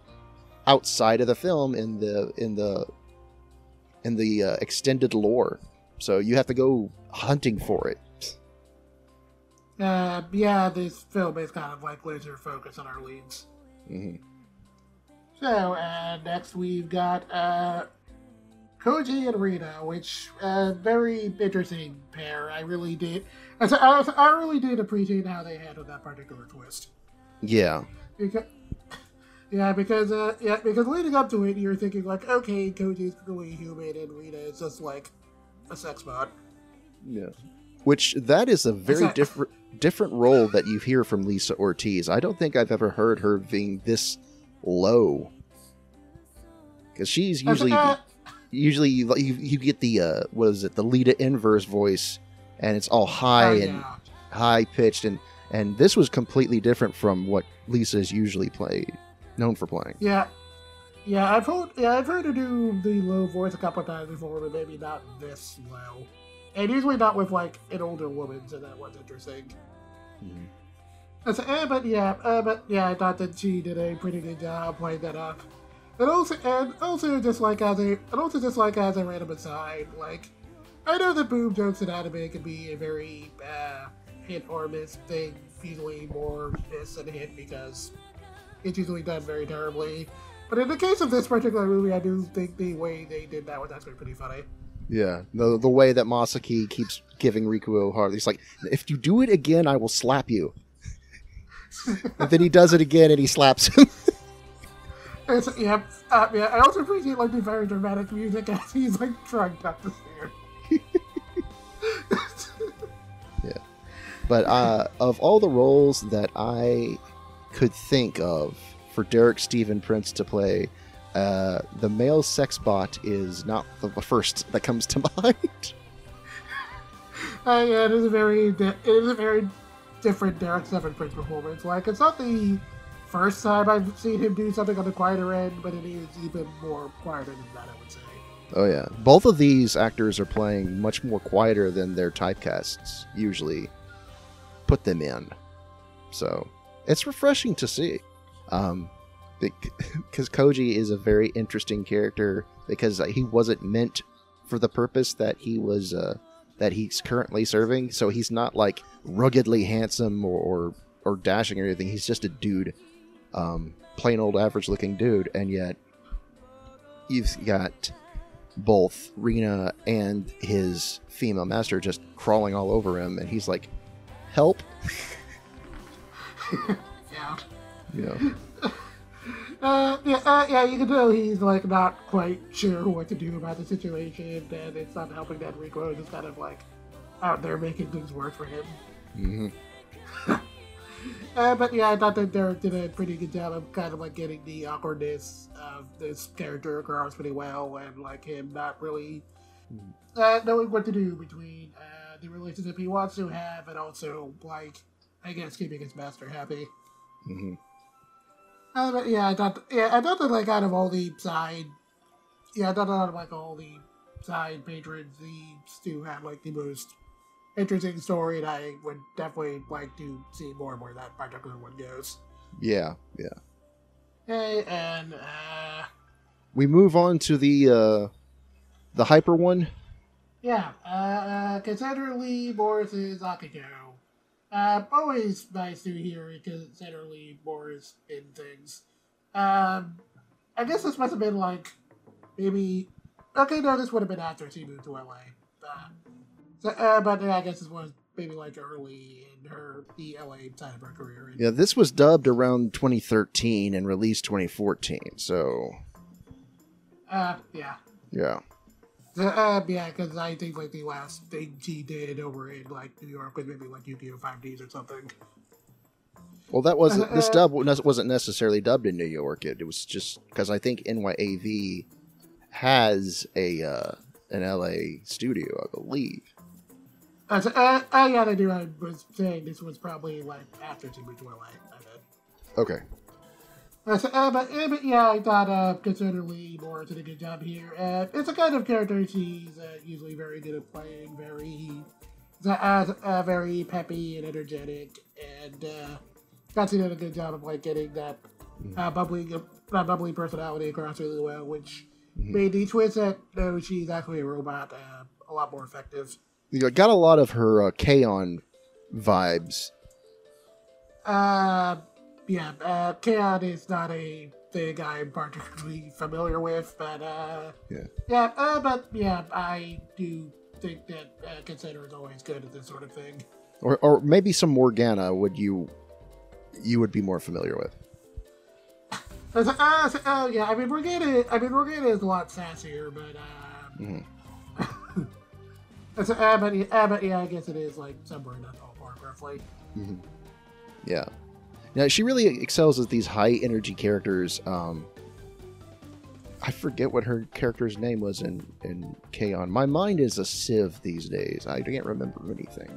outside of the film in the in the in the uh, extended lore. So you have to go hunting for it. Uh, yeah, this film is kind of like laser focus on our leads. hmm So, uh, next we've got uh, Koji and Rina, which uh, very interesting pair. I really did. I, I, I really did appreciate how they handled that particular twist. Yeah, Because, yeah, because uh, yeah, because leading up to it, you're thinking like, okay, Koji's clearly human, and Rita is just like a sex bot. yeah. Which that is a very that? different different role that you hear from Lisa Ortiz. I don't think I've ever heard her being this low. Because she's usually Uh, usually you, you, you get the uh, what is it the Lina Inverse voice, and it's all high oh, and yeah. high pitched, and and this was completely different from what Lisa is usually played known for playing. Yeah, yeah, I've heard. Yeah, I've heard her do the low voice a couple of times before, but maybe not this low, and usually not with like an older woman. So that was interesting. That's, uh, but yeah, uh, but yeah, I thought that she did a pretty good job playing that up. And also, and also just like as a, and also just like as a random aside, like I know that boob jokes in anime can be a very uh, hit or miss thing. Usually more miss than hit because it's usually done very terribly. But in the case of this particular movie, I do think the way they did that was actually pretty funny. Yeah, the the way that Masaki keeps giving Rikuo hard, he's like, if you do it again, I will slap you. and then he does it again, and he slaps him. It's, yeah, uh, yeah. I also appreciate like the very dramatic music as he's like trying not to stare. But uh, of all the roles that I could think of for Derek Stephen Prince to play, uh, the male sex bot is not the first that comes to mind. Uh, yeah, it is a very, di- it is a very different Derek Stephen Prince performance. Like, it's not the first time I've seen him do something on the quieter end, but it is even more quieter than that, I would say. oh yeah, both of these actors are playing much more quieter than their typecasts usually put them in. So it's refreshing to see. Um, because Koji is a very interesting character because he wasn't meant for the purpose that he was uh, that he's currently serving. So he's not like ruggedly handsome or or, or dashing or anything. He's just a dude, um, plain old average looking dude, and yet you've got both Rena and his female master just crawling all over him, and he's like, "Help!" Yeah. Yeah. Uh, yeah, uh, yeah, you can tell he's like not quite sure what to do about the situation, and it's not helping that Rikuo is kind of like out there making things work for him. hmm Uh, but yeah, I thought that Derek did a pretty good job of kind of like getting the awkwardness of this character across pretty well, and like him not really uh, knowing what to do between uh, the relationship he wants to have and also like I guess keeping his master happy. hmm Uh, but yeah, I thought yeah, I thought that like out of all the side, yeah, I thought out of like all the side patrons, the Stu had like the most interesting story, and I would definitely like to see more where that particular one goes. Yeah, yeah. Hey, and uh, We move on to the uh, the hyper one. yeah, uh, uh, Cassandra Lee Morris's Akiko. Uh, always nice to hear Cassandra Lee Morris in things. Um, I guess this must have been like maybe. Okay, no, this would have been after she moved to LA. Uh, so, uh, but I guess this was maybe like early in her the LA side of her career. Yeah, this was dubbed around 2013 and released 2014. So Uh, yeah. yeah, So, uh, yeah, because I think like the last thing she did over in like New York was maybe like Yu-Gi-Oh! 5Ds or something. well, that wasn't this Uh, dub wasn't necessarily dubbed in New York. It, it was just because I think NYAV has a uh, an LA studio, I believe. Uh, so, uh, uh, yeah, I knew I was saying this was probably like after moved to I bet. Okay. Uh, so, uh, but, uh, but yeah, I thought uh, Cassandra Lee Morris did a good job here. Uh, it's a kind of character she's uh, usually very good at playing, very, uh, uh, very peppy and energetic, and uh, got to do a good job of like getting that uh, bubbly, uh, bubbly personality across really well, which made the twist that no, she's actually a robot uh, a lot more effective. You got a lot of her uh, K-On! vibes. Uh, yeah, uh, K-On! is not a thing I'm particularly familiar with, but uh, Yeah. yeah, uh, but yeah, I do think that uh, Cassandra is always good at this sort of thing. Or, or maybe some Morgana would you you would be more familiar with. Uh, so- uh, so- uh, yeah, I mean, Morgana, I mean, Morgana is a lot sassier, but uh, Mhm. Uh, an uh, but, yeah, I guess it is like somewhere in that ballpark, roughly. Yeah. Now she really excels as these high energy characters. Um, I forget what her character's name was in in K-On! My mind is a sieve these days. I can't remember anything.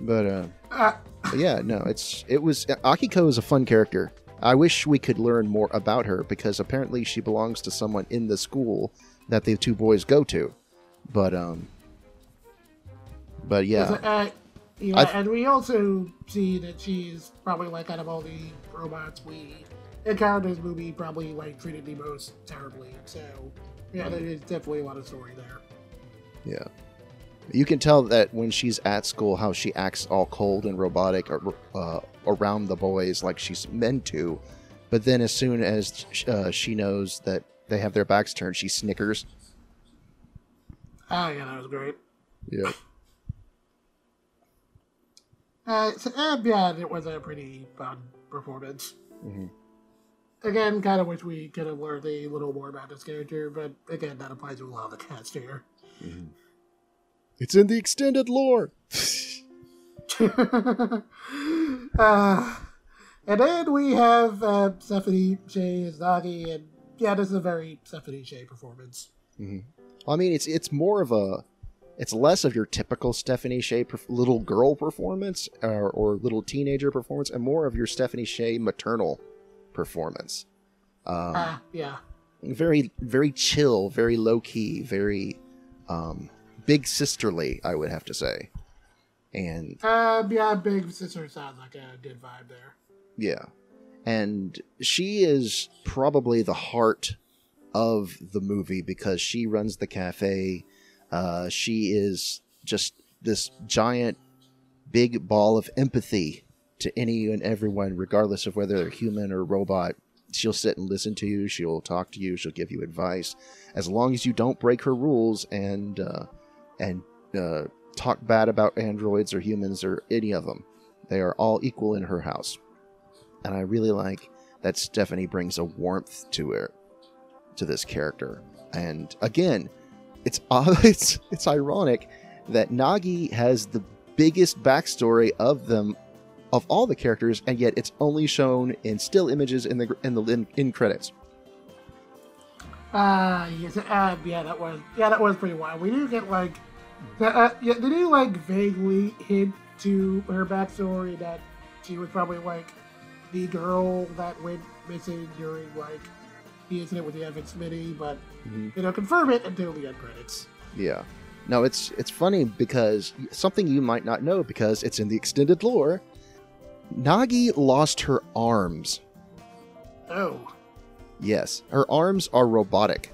But uh, Uh, but yeah, no, it's it was Akiko is a fun character. I wish we could learn more about her because apparently she belongs to someone in the school that the two boys go to. But um, but yeah, uh, yeah, and we also see that she's probably like out of all the robots we encountered in this movie, probably like treated the most terribly. So yeah, there is definitely a lot of story there. Yeah. You can tell that when she's at school, how she acts all cold and robotic uh, around the boys, like she's meant to. But then, as soon as uh, she knows that they have their backs turned, she snickers. Oh yeah, that was great. Yeah. Uh, so, uh, yeah, it was a pretty fun performance. Mhm. Again, kind of wish we could have learned a little more about this character, but again, that applies to a lot of the cast here. It's in the extended lore. uh, and then we have uh, Stephanie Sheh as Nagi, and yeah, this is a very Stephanie Sheh performance. I mean, it's it's more of a, it's less of your typical Stephanie Sheh perf- little girl performance or, or little teenager performance, and more of your Stephanie Sheh maternal performance. Um, Ah, yeah. very very chill very low key very um big sisterly i would have to say and Uh, yeah, Big Sister sounds like a good vibe there. yeah and she is probably the heart of the movie because she runs the cafe uh she is just this giant big ball of empathy to any and everyone regardless of whether they're human or robot. She'll sit and listen to you. She'll talk to you. She'll give you advice. As long as you don't break her rules and uh, and uh, talk bad about androids or humans or any of them they are all equal in her house. And i really like that stephanie brings a warmth to her to this character. And again it's it's it's ironic that nagi has the biggest backstory of them of all the characters and yet it's only shown in still images in the in the in, in credits Uh, yes, uh, yeah, that was, yeah, that was pretty wild. We do get, like, uh, yeah, they do, like, vaguely hint to her backstory that she was probably, like, the girl that went missing during, like, the incident with the Evan Smitty, but Mhm. they don't confirm it until the end credits. Yeah. No, it's it's funny because something you might not know because it's in the extended lore. Nagi lost her arms. Oh. Yes, her arms are robotic.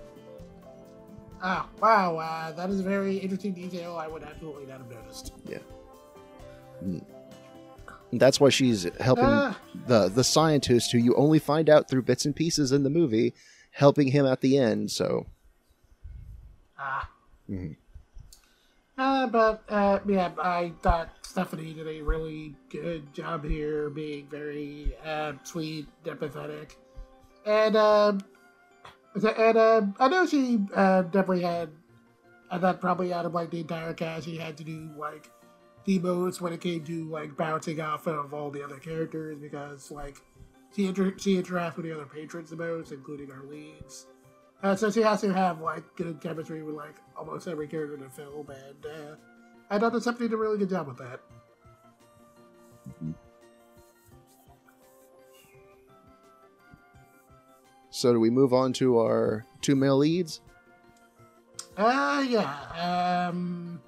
Oh, wow, uh, that is a very interesting detail I would absolutely not have noticed. Yeah. That's why she's helping Uh, the the scientist who you only find out through bits and pieces in the movie, helping him at the end. So ah. Mhm. Uh, but, uh, yeah, I thought Stephanie did a really good job here, being very, uh, sweet, empathetic. And, um, and, um, I know she, uh, definitely had, I thought probably out of, like, the entire cast, she had to do, like, the most when it came to, like, bouncing off of all the other characters, because, like, she interacts with the other patrons the most, including our leads. Uh, so she has to have like good chemistry with like almost every character in the film, and uh, I thought that Stephanie did a really good job with that. so do we move on to our two male leads? Uh, yeah, um,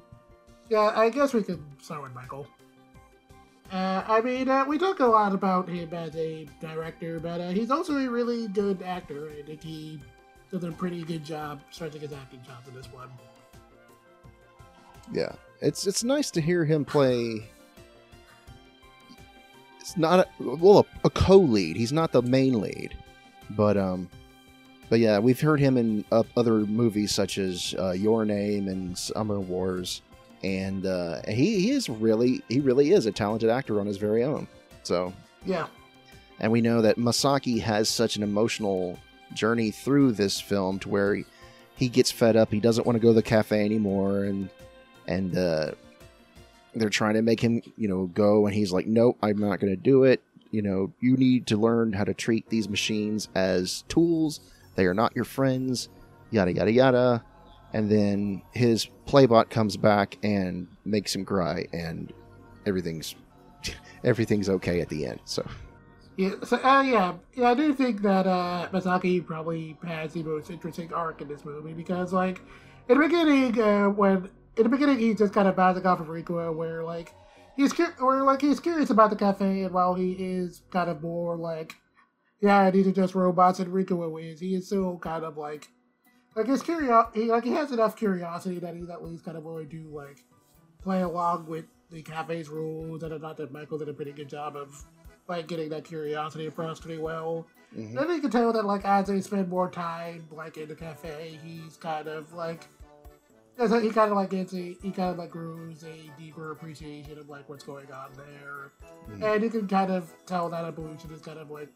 yeah, I guess we could start with Michael. Uh, I mean, uh, we talk a lot about him as a director, but uh, he's also a really good actor. I think he does a pretty good job starting his acting job in this one. Yeah, it's it's nice to hear him play. It's not a, well a, a co-lead. He's not the main lead, but um, but yeah, we've heard him in uh, other movies such as uh, Your Name and Summer Wars, and uh, he he is really he really is a talented actor on his very own. So Yeah, and we know that Masaki has such an emotional journey through this film to where he, he gets fed up. He doesn't want to go to the cafe anymore, and and uh, they're trying to make him, you know, go, and he's like, "Nope, I'm not going to do it." You know, you need to learn how to treat these machines as tools. They are not your friends. Yada yada yada. And then his playbot comes back and makes him cry, and everything's everything's okay at the end. So. yeah, so uh, yeah, yeah. I do think that uh, Masaki probably has the most interesting arc in this movie because, like, in the beginning, uh, when in the beginning he's just kind of bouncing off of Rikuo, where like he's where like he's curious about the cafe, and while he is kind of more like, yeah, these are just robots and Rikuo is, he is still kind of like, like his curiosity, he, like he has enough curiosity that he's at least kind of willing to like play along with the cafe's rules, and I thought that Michael did a pretty good job of like getting that curiosity across pretty well. mhm. And you can tell that like as they spend more time like in the cafe, he's kind of like as he kind of like gets a he kind of like grows a deeper appreciation of like what's going on there, Mhm. and you can kind of tell that evolution is kind of like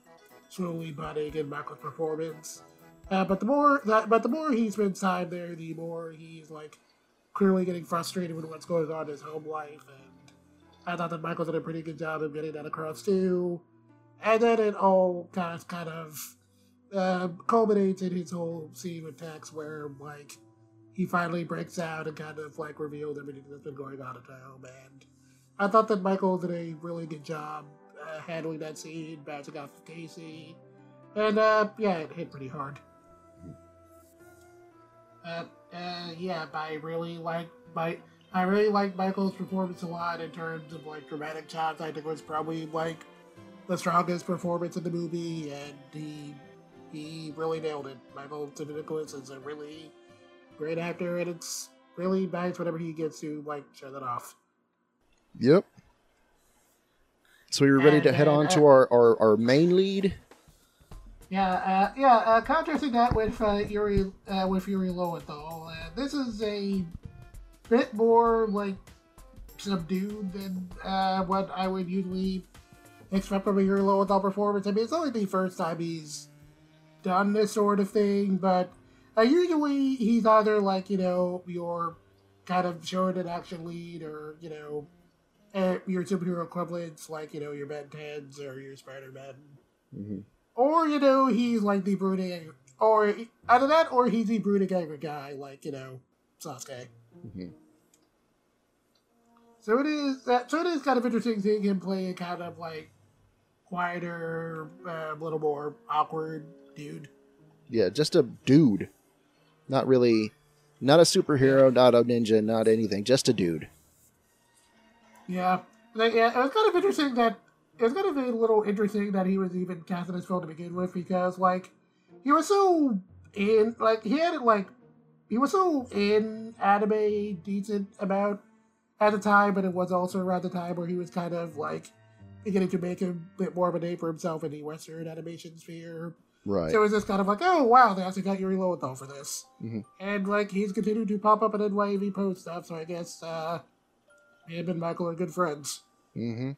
slowly budding in Michael's performance. Uh, but the more that but the more he spends time there, the more he's like clearly getting frustrated with what's going on in his home life, and I thought that Michael did a pretty good job of getting that across too. And then it all kind of kind of uh, culminates in his whole scene with Tex, where like he finally breaks out and kind of like reveals everything that's been going on at home. And I thought that Michael did a really good job uh, handling that scene, bouncing off of Casey, and uh, yeah, it hit pretty hard. Uh, uh, yeah, I really like my. I really like Michael's performance a lot in terms of like dramatic chops. I think it was probably like the strongest performance in the movie, and he he really nailed it. Michael Nicholas is a really great actor, and it's really nice whenever he gets to like show that off. Yep. So we were ready to And, head uh, on to our, our, our main lead. Yeah, uh, yeah. Uh, contrasting that with uh, Yuri uh, with Yuri Lowenthal, uh, this is a bit more like subdued than uh, what I would usually expect from a Yuri Lowenthal performance. I mean, it's only the first time he's done this sort of thing, but uh, usually he's either like you know your kind of showing an action lead, or you know uh, your superhero equivalents like you know your Ben Tens or your Spider Man. Mm-hmm. Or, you know, he's like the brooding, or either that, or he's the brooding angry guy, like, you know, Sasuke. Mhm. So it is, that, so it is kind of interesting seeing him play a kind of like quieter, a uh, little more awkward dude. Yeah, just a dude. Not really, not a superhero, not a ninja, not anything. Just a dude. Yeah. Yeah, it was kind of interesting that it was kind of a little interesting that he was even cast in this film to begin with because like he was so in like he had it like he was so in anime decent about at the time, but it was also around the time where he was kind of like beginning to make a bit more of a name for himself in the Western animation sphere. Right. So it was just kind of like, oh wow, they actually got Yuri Lowenthal for this, Mhm. and like he's continued to pop up in NYAV post stuff. So I guess uh, him and Michael are good friends. Mm-hmm.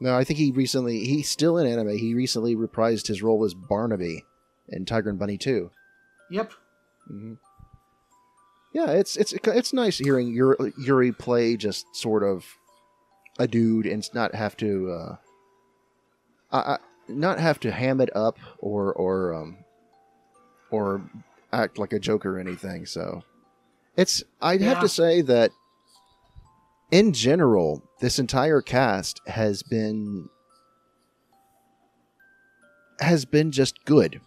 No, I think he recently, he's still in anime. He recently reprised his role as Barnaby in Tiger and Bunny 2. Yep. Mm-hmm. Yeah, it's it's it's nice hearing Yuri, Yuri play just sort of a dude and not have to uh, I, I, not have to ham it up or or um or act like a joke or anything. So it's I'd have to say that in general, this entire cast has been has been just good.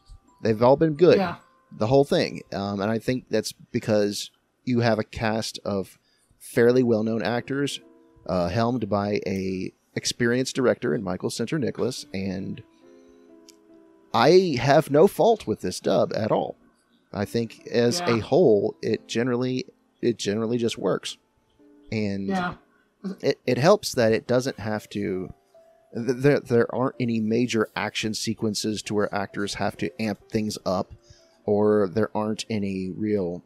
They've all been good Yeah. the whole thing. Um, and I think that's because you have a cast of fairly well-known actors, uh, helmed by a experienced director in Michael Sinterniklaas, and I have no fault with this dub at all. I think as Yeah. a whole, it generally it generally just works, and Yeah. It, it helps that it doesn't have to. There there aren't any major action sequences to where actors have to amp things up, or there aren't any real.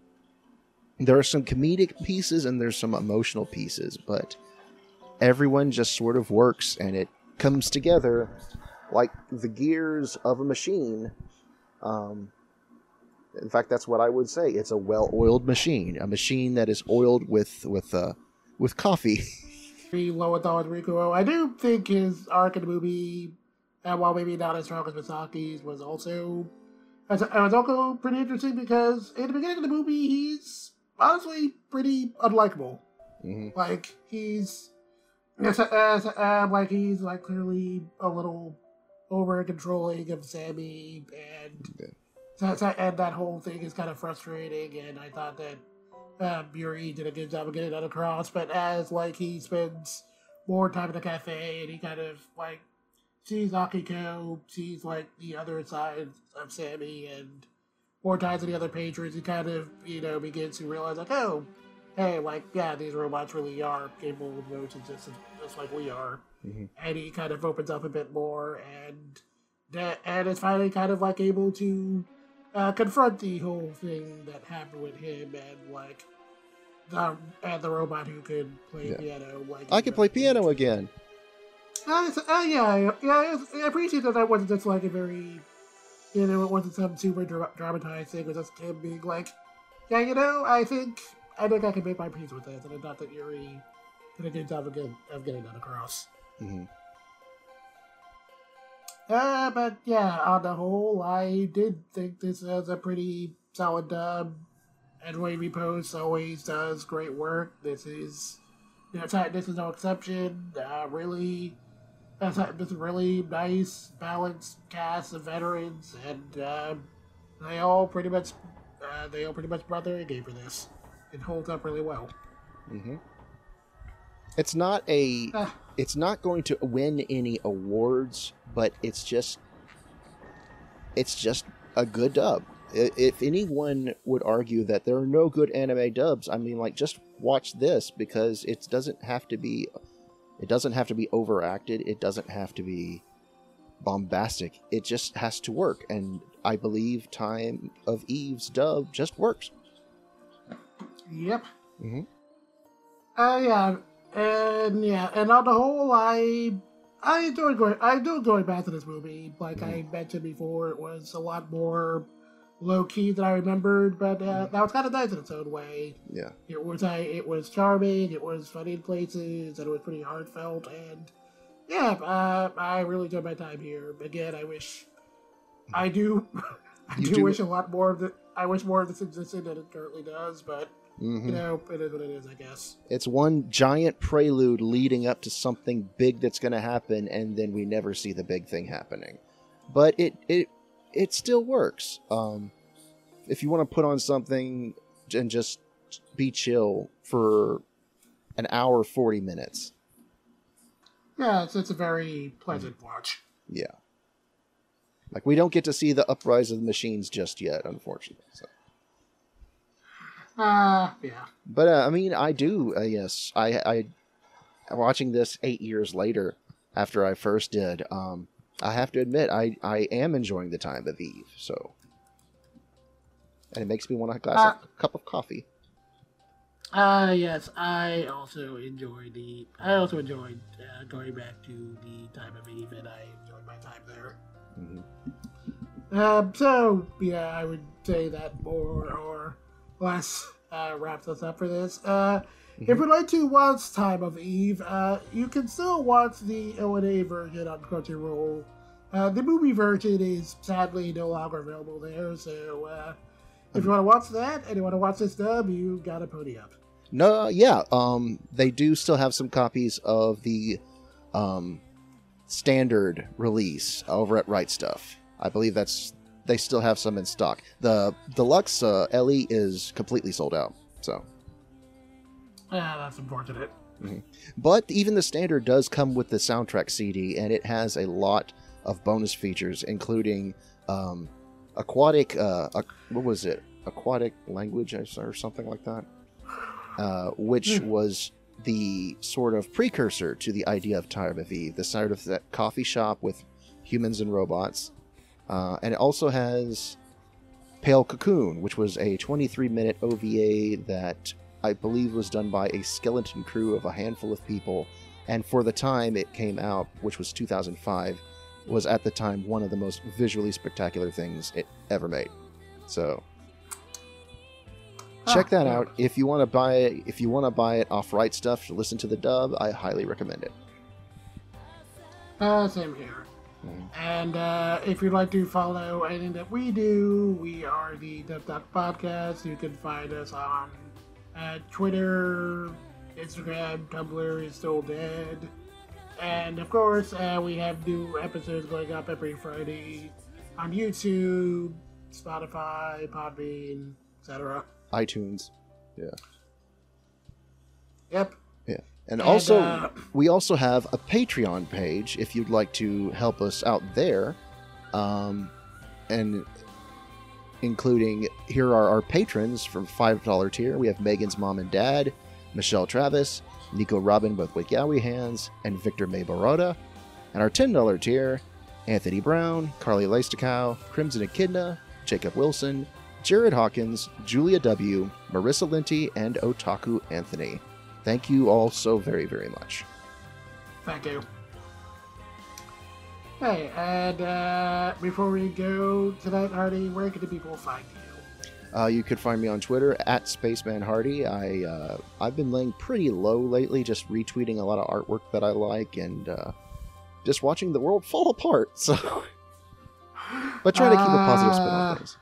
There are some comedic pieces and there's some emotional pieces, but everyone just sort of works and it comes together like the gears of a machine. Um, in fact, that's what I would say. It's a well-oiled machine, a machine that is oiled with with uh, with coffee. Very low with. I do think his arc in the movie, and while maybe not as strong as Masaki's, was also it was also pretty interesting because in the beginning of the movie, he's honestly pretty unlikable. hmm Like he's, um, like he's like clearly a little over controlling of Sammy, and Yeah. so, so- and that whole thing is kind of frustrating. And I thought that uh, Yuri did a good job of getting that across. But as like he spends more time in the cafe, and he kind of like sees Akiko, sees like the other side of Sammy, and more times than the other patrons, he kind of you know begins to realize like, oh, hey, like yeah, these robots really are capable of emotions just just like we are, Mhm. and he kind of opens up a bit more, and that and is finally kind of like able to uh, confront the whole thing that happened with him and like the and the robot who could play Yeah. piano. Like I can play piano again. uh, uh, yeah, yeah, I appreciate that that wasn't just like a very, you know, it wasn't some super dra- dramatized thing. It was just him being like, yeah, you know, I think I think I can make my peace with this, and I thought that Yuri did a good job of getting, of getting that across. hmm Uh, but yeah, on the whole, I did think this was a pretty solid dub. NYAV Post always does great work. This is, you know, this is no exception. Uh, really, that's this is really nice, balanced cast of veterans, and um, they all pretty much, uh, they all pretty much brought their A game for this. It holds up really well. hmm It's not a. Ah. It's not going to win any awards, but it's just. It's just a good dub. If anyone would argue that there are no good anime dubs, I mean, like just watch this because it doesn't have to be. It doesn't have to be overacted. It doesn't have to be bombastic. It just has to work, and I believe Time of Eve's dub just works. Yep. Mhm. Uh, yeah, and yeah, and on the whole, I I enjoyed going. I enjoyed going back to this movie. Like I mentioned before, it was a lot more low key than I remembered, but uh, that was kind of nice in its own way. Yeah. It was I. It was charming. It was funny in places, and it was pretty heartfelt. And yeah, uh, I really enjoyed my time here. Again, I wish I do. I do, do- wish a lot more of the. I wish more of this existed than it currently does, but hmm you know, it is what it is, I guess. It's one giant prelude leading up to something big that's going to happen, and then we never see the big thing happening. But it it it still works. Um, if you want to put on something and just be chill for an hour forty minutes, Yeah, it's, it's a very pleasant watch. yeah. Like we don't get to see the uprise of the machines just yet, unfortunately. So. Uh, yeah. But uh, I mean, I do. Uh, yes, I, I watching this eight years later after I first did. Um, I have to admit, I I am enjoying the time of Eve. So, and it makes me want a glass, Uh, of, cup of coffee. Uh, yes, I also enjoy the. I also enjoyed uh, going back to the time of Eve, and I enjoyed my time there. hmm Um, so yeah, I would say that more or less uh, wraps us up for this. Uh, if you'd like to watch Time of Eve, uh, you can still watch the ONA version on Crunchyroll. Uh, the movie version is sadly no longer available there, so uh, if you want to watch that and you want to watch this dub, you gotta pony up. No, yeah. Um, they do still have some copies of the um standard release over at Right Stuf. I believe that's they still have some in stock. The deluxe uh, LE is completely sold out. So. Yeah, that's unfortunate. But even the standard does come with the soundtrack CD, and it has a lot of bonus features, including um, aquatic. Uh, what was it? Aquatic language or something like that, uh, which hmm. was the sort of precursor to the idea of Time of Eve, the sort of that coffee shop with humans and robots. Uh, and it also has Pale Cocoon, which was a 23 minute OVA that I believe was done by a skeleton crew of a handful of people. And for the time it came out, which was 2005, was at the time one of the most visually spectacular things it ever made. So check that out if you want to buy it. If you want to buy it off Right Stuf to listen to the dub, I highly recommend it. Uh, same here. And uh, if you'd like to follow anything that we do, we are the Dub Talk Podcast. You can find us on uh, Twitter, Instagram, Tumblr is still dead. And of course, uh, we have new episodes going up every Friday on YouTube, Spotify, Podbean, etc iTunes. Yeah. Yep. And, and also, uh, we also have a Patreon page if you'd like to help us out there. Um, and including here are our patrons from $5 tier. We have Megan's mom and dad, Michelle Travis, Nico Robin, both with Yowie hands, and Victor May Baroda. And our $10 tier, Anthony Brown, Carly Leistokow, Crimson Echidna, Jacob Wilson, Jared Hawkins, Julia W., Marissa Linty, and Otaku Anthony. Thank you all so very, very much. Thank you. Hey, and uh, before we go tonight, Hardy, where can the people find you? Uh, you could find me on Twitter at Spaceman Hardy. I uh, I've been laying pretty low lately, just retweeting a lot of artwork that I like and uh, just watching the world fall apart. So, but try to keep a positive spin on uh, things.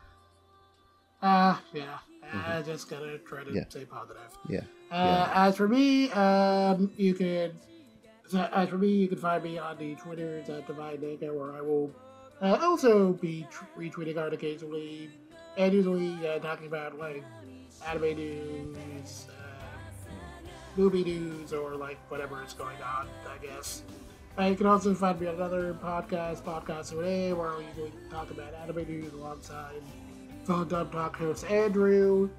Uh, yeah. Mm-hmm. I just gotta try to yeah. stay positive. Yeah. Uh, yeah. As for me, um, you can. As for me, you can find me on the Twitters at Divine Nega, where I will uh, also be retweeting art occasionally, and usually uh, talking about like anime news, uh, movie news, or like whatever is going on. I guess. Uh, you can also find me on another podcast, Podcast Today, where I usually talk about anime news alongside Phone Dub Talk host Andrew.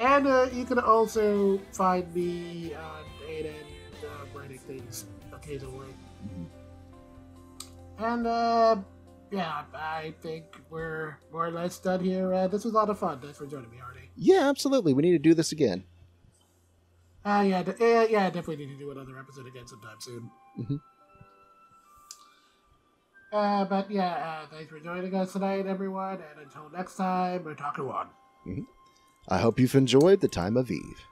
And uh, you can also find me on Aiden uh, writing things occasionally. Mm-hmm. And uh, yeah, I think we're more or less done here. Uh, this was a lot of fun. Thanks for joining me, Artie. Yeah, absolutely. We need to do this again. Uh, yeah, d- yeah, yeah, definitely need to do another episode again sometime soon. Mm-hmm. Uh, but yeah, uh, thanks for joining us tonight, everyone. And until next time, we're talking one. Mm-hmm. I hope you've enjoyed the time of Eve.